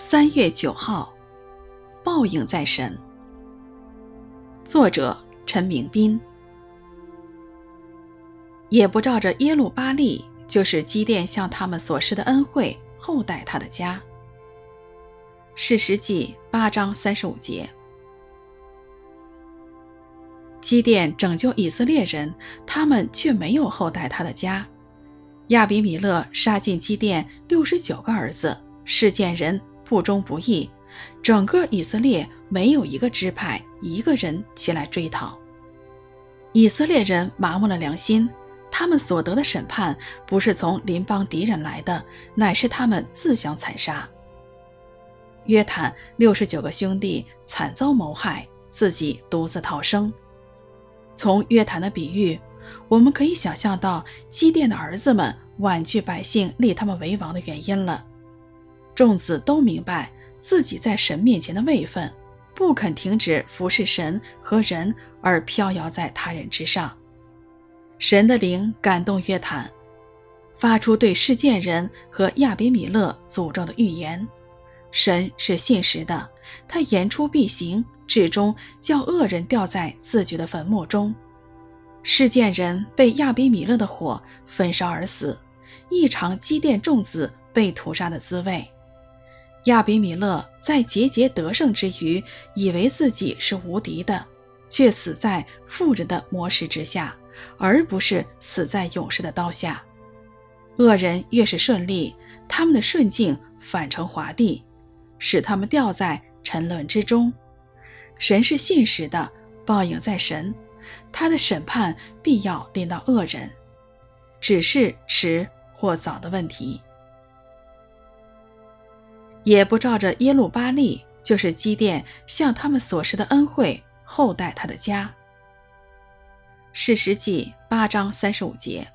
三月九号，报应在神。作者陈明斌。也不照着耶路巴利，就是基甸向他们所施的恩惠，厚待他的家。士师记八章三十五节。基甸拯救以色列人，他们却没有厚待他的家。亚比米勒杀尽基甸六十九个儿子，事件人。不忠不义，整个以色列没有一个支派一个人起来追讨。以色列人麻木了良心，他们所得的审判不是从邻邦敌人来的，乃是他们自相残杀。约坦六十九个兄弟惨遭谋害，自己独自逃生。从约坦的比喻，我们可以想象到基甸的儿子们婉拒百姓立他们为王的原因了。众子都明白自己在神面前的位分，不肯停止服侍神和人，而飘摇在他人之上。神的灵感动约坦，发出对示剑人和亚比米勒诅咒的预言。神是信实的，他言出必行，至终叫恶人掉在自己的坟墓中。示剑人被亚比米勒的火焚烧而死，一尝基甸众子被屠杀的滋味。亚比米勒在节节得胜之余，以为自己是无敌的，却死在妇人的磨石之下，而不是死在勇士的刀下。恶人越是顺利，他们的顺境反成滑地，使他们掉在沉沦之中。神是信实的，报应在神，他的审判必要临到恶人，只是迟或早的问题。也不照着耶路巴利，就是基甸向他们所施的恩惠，厚待他的家。士师记八章三十五节。